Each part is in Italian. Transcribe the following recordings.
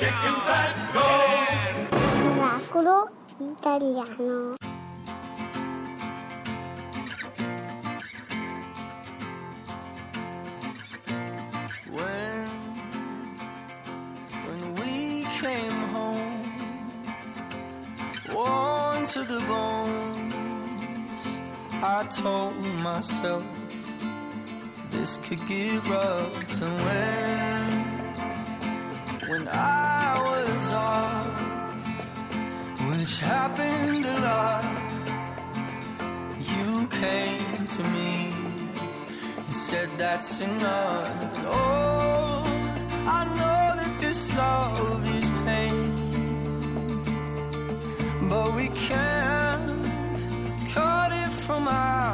chicken fat, go! Miracolo italiano. when when we came home worn to the bones i told myself this could get rough and when when i was off which happened a lot you came to me he said that's enough. And oh, I know that this love is pain, but we can't cut it from out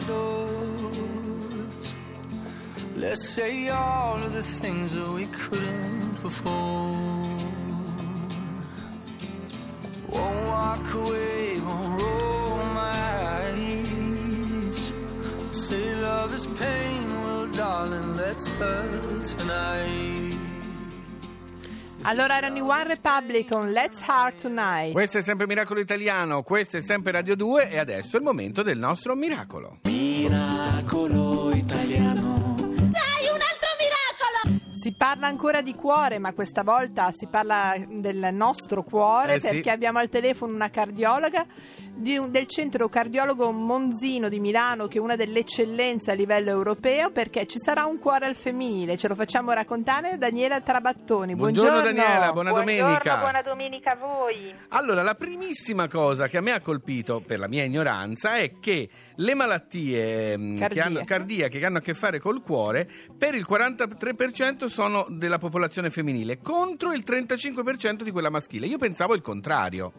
the doors. Let's say all of the things that we couldn't before. Won't walk away, won't roll my eyes. Say love is pain, well, darling, let's hurt tonight. Allora erano i One Republic con Let's Heart Tonight. Questo è sempre Miracolo Italiano, questo è sempre Radio 2 e adesso è il momento del nostro miracolo. Miracolo italiano. Dai, un altro miracolo! Si parla ancora di cuore, ma questa volta si parla del nostro cuore Eh sì. perché abbiamo al telefono una cardiologa di un- del centro cardiologo Monzino di Milano, che è una delle eccellenze a livello europeo, perché ci sarà un cuore al femminile. Ce lo facciamo raccontare da Daniela Trabattoni. Buongiorno, Buongiorno, Daniela, buona domenica. buona domenica a voi. Allora, la primissima cosa che a me ha colpito, per la mia ignoranza, è che le malattie mm, che Cardiache. hanno, cardiache che hanno a che fare col cuore, per il 43% sono della popolazione femminile, contro il 35% di quella maschile. Io pensavo il contrario.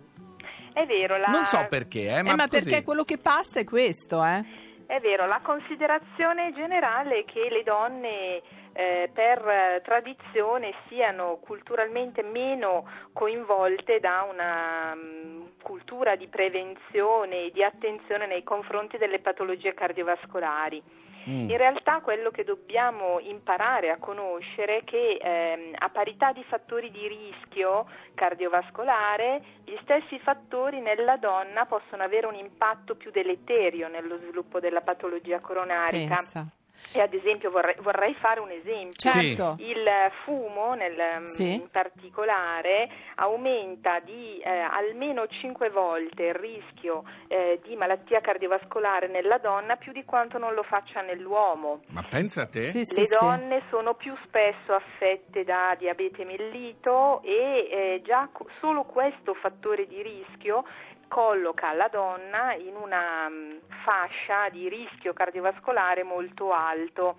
È vero, la, Non so perché, eh, ma, Eh, ma così. perché quello che passa è questo, eh? è vero, la considerazione generale è che le donne eh, per tradizione siano culturalmente meno coinvolte da una mm, cultura di prevenzione e di attenzione nei confronti delle patologie cardiovascolari. Mm. In realtà quello che dobbiamo imparare a conoscere è che ehm, a parità di fattori di rischio cardiovascolare, gli stessi fattori nella donna possono avere un impatto più deleterio nello sviluppo della patologia coronarica. Pensa. E ad esempio vorrei, vorrei fare un esempio. Certo. Il fumo nel, Sì. in particolare aumenta di eh, almeno 5 volte il rischio eh, di malattia cardiovascolare nella donna più di quanto non lo faccia nell'uomo. Ma pensa a te? Sì, sì, Le sì. donne sono più spesso affette da diabete mellito e eh, già co- solo questo fattore di rischio colloca la donna in una mh, fascia di rischio cardiovascolare molto alto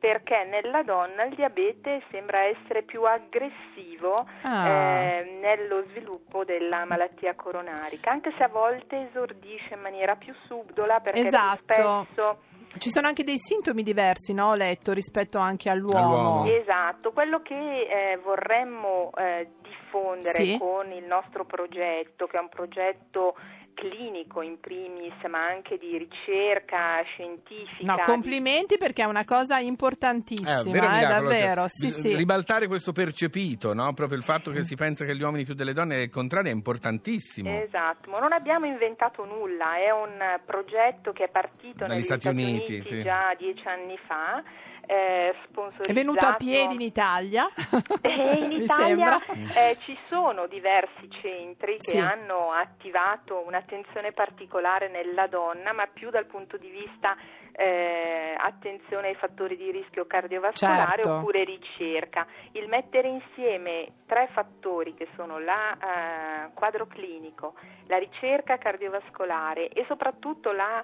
perché nella donna il diabete sembra essere più aggressivo Ah. eh, nello sviluppo della malattia coronarica, anche se a volte esordisce in maniera più subdola perché più Esatto. spesso Ci sono anche dei sintomi diversi, no? Ho letto rispetto anche all'uomo. All'uomo. Esatto, quello che eh, vorremmo eh, diffondere Sì. con il nostro progetto, che è un progetto clinico in primis, ma anche di ricerca scientifica. No, di- complimenti perché è una cosa Eh, importantissima, vero eh, miracolo, davvero. cioè, Sì, bis- sì. Ribaltare questo percepito, no? proprio il fatto che si pensa che gli uomini più delle donne è il contrario è importantissimo. Esatto, ma non abbiamo inventato nulla, è un eh, progetto che è partito Dagli negli Stati Uniti, sì. già dieci anni fa, eh, sponsorizzato È venuto a piedi in Italia. E in Italia eh, ci sono diversi centri che Sì. hanno attivato un'attenzione particolare nella donna, ma più dal punto di vista eh, attenzione ai fattori di rischio cardiovascolare Certo. oppure ricerca. Il mettere insieme tre fattori che sono la eh, quadro clinico, la ricerca cardiovascolare e soprattutto la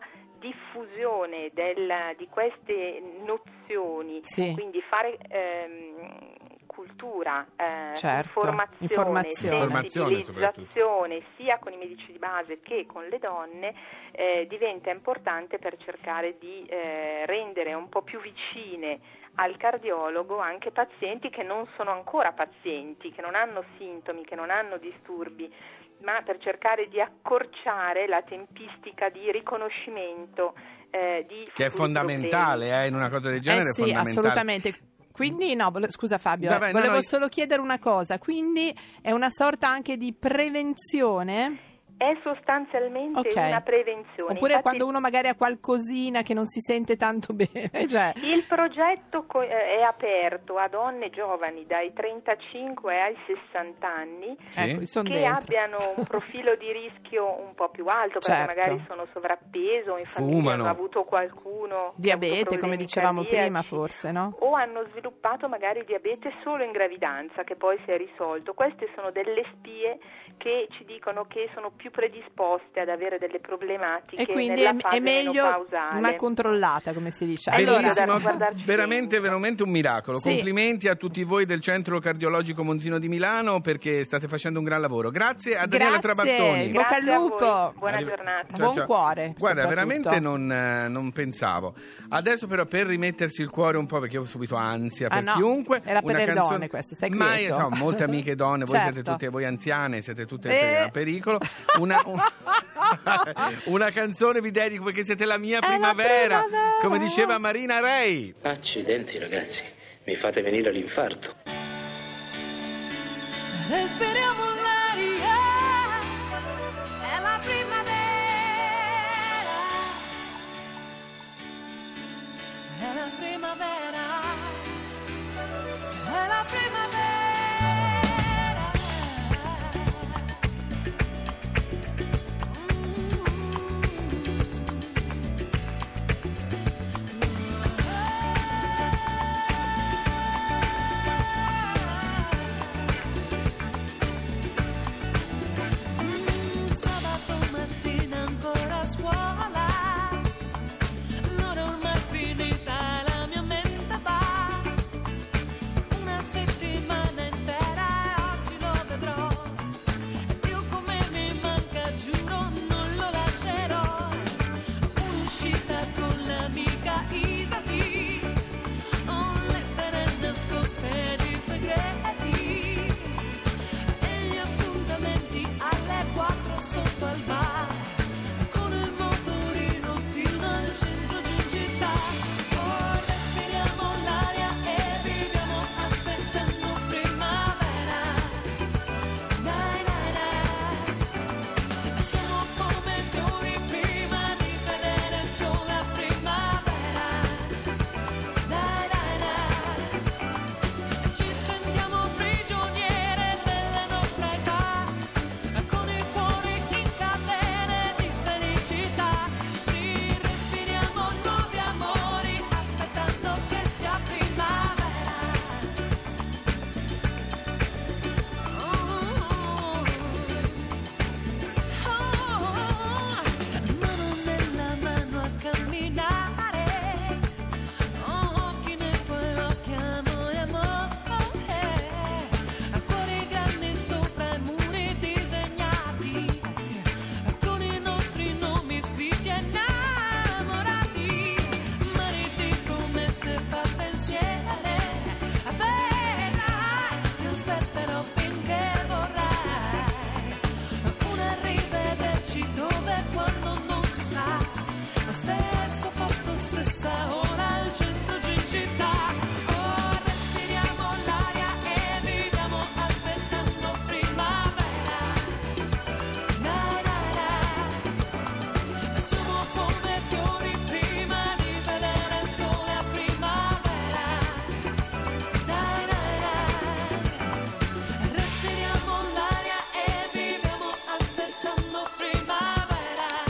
diffusione del- di queste nozioni, Sì. quindi fare ehm, cultura, eh, Certo, informazione, informazione. Sensibilizzazione sia con i medici di base che con le donne eh, diventa importante per cercare di eh, rendere un po' più vicine al cardiologo anche pazienti che non sono ancora pazienti, che non hanno sintomi, che non hanno disturbi, ma per cercare di accorciare la tempistica di riconoscimento eh, di Che è fondamentale, eh, in una cosa del genere eh è sì, fondamentale. assolutamente. Quindi, no, scusa Fabio, Vabbè, eh, no, volevo no, solo chiedere una cosa. Quindi è una sorta anche di prevenzione? È sostanzialmente Ok. una prevenzione. Oppure Infatti, quando uno magari ha qualcosina che non si sente tanto bene? Cioè, Il progetto co- eh, è aperto a donne giovani dai 35 ai 60 anni Sì. ecco, che dentro. abbiano un profilo di rischio un po' più alto perché Certo. magari sono sovrappeso o in famiglia Fumano. hanno avuto qualcuno Diabete, come dicevamo cardiaci, prima, forse, no? o hanno sviluppato magari diabete solo in gravidanza che poi si è risolto. Queste sono delle spie che ci dicono che sono più predisposte ad avere delle problematiche E quindi nella è, fase è meglio menopausale. ma controllata, come si dice. Allora, veramente, veramente un miracolo. Sì. Complimenti a tutti voi del Centro Cardiologico Monzino di Milano perché state facendo un gran lavoro. Grazie a Daniela Grazie, Trabattoni. bocca al lupo. Buona Arriva- giornata. Ciao, Buon ciao. cuore, Guarda, veramente non, eh, non pensavo. Adesso però per rimettersi il cuore un po', perché ho subito ansia Ah, per no, chiunque. era per le canzone- donne questo, stai Ma quieto. so, molte amiche donne, voi siete Certo. tutte voi anziane, siete tutte Eh. a pericolo. Una, un- una canzone vi dedico perché siete la mia È la primavera, primavera. come diceva Marina Rei. Accidenti ragazzi, mi fate venire l'infarto. Respiriamo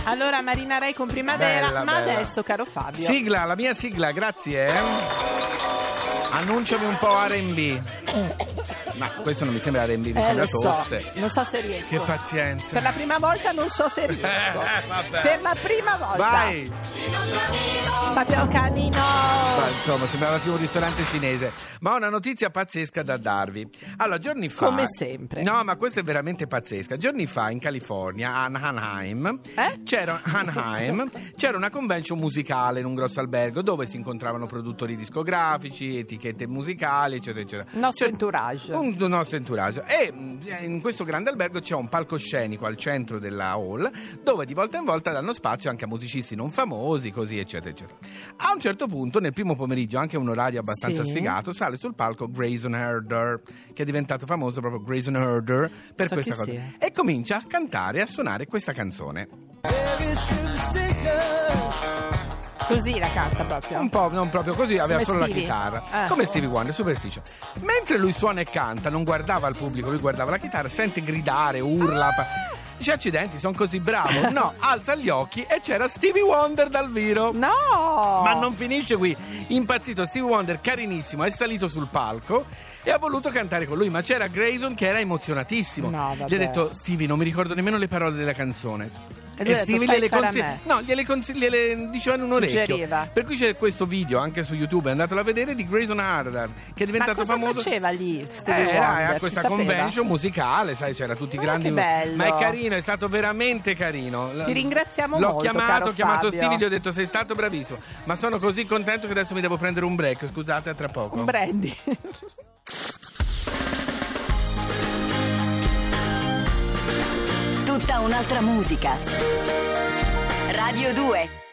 Allora Marina Ray con Primavera, Bella, ma bella. adesso caro Fabio. Sigla, la mia sigla, grazie. eh. Annunciami un po' R&B. Ma questo non mi sembra R&B, mi Eh, sembra lo so, tosse. non so se riesco. Che pazienza. Per la prima volta non so se riesco. Eh, vabbè. per la prima volta. Vai! Fabio Canino. Ma, insomma, sembrava più un ristorante cinese. Ma ho una notizia pazzesca da darvi. Allora, giorni fa. Come sempre. No, ma questa è veramente pazzesca. Giorni fa in California, a Anaheim, Eh? c'era, Anaheim, c'era una convention musicale in un grosso albergo dove si incontravano produttori discografici, etichette musicali, eccetera, eccetera. Nostro C'è- entourage. Un un nostro entourage. E mh, in questo grande albergo c'è un palcoscenico al centro della hall dove di volta in volta danno spazio anche a musicisti non famosi, così eccetera eccetera. A un certo punto, nel primo pomeriggio, anche un orario abbastanza Sì. sfigato, sale sul palco Grayson Herder, che è diventato famoso proprio Grayson Herder per So questa cosa. sia. E comincia a cantare e a suonare questa canzone. Così la canta proprio. Un po' non proprio così, aveva Come solo la Stevie? chitarra. Eh. Come Stevie Wonder, Superstition. Mentre lui suona e canta, non guardava il pubblico, lui guardava la chitarra, sente gridare, urla. pa- Dice accidenti, sono così bravo. No, alza gli occhi e c'era Stevie Wonder dal viro. No! Ma non finisce qui. Impazzito Stevie Wonder, carinissimo, è salito sul palco e ha voluto cantare con lui, ma c'era Grayson che era emozionatissimo. No, Gli vabbè. ha detto "Stevie, non mi ricordo nemmeno le parole della canzone". E "Fai gliele, consigli- me". no, gliele, consigli- gliele diceva in un orecchio. Suggeriva. Per cui c'è questo video anche su YouTube, andatelo a vedere, di Grayson Hardar, che è Ma diventato cosa famoso. faceva lì Stevie Eh, Wonder? era a Si questa sapeva? convention musicale, sai, c'era tutti i grandi. che bello. Ma è carino, è stato veramente carino. Ti ringraziamo L'ho molto, chiamato, caro ho chiamato Fabio. Stevie, gli ho detto sei stato bravissimo. Ma sono così contento che adesso mi devo prendere un break. Scusate, a tra poco. Un brandy. Tutta un'altra musica. Radio 2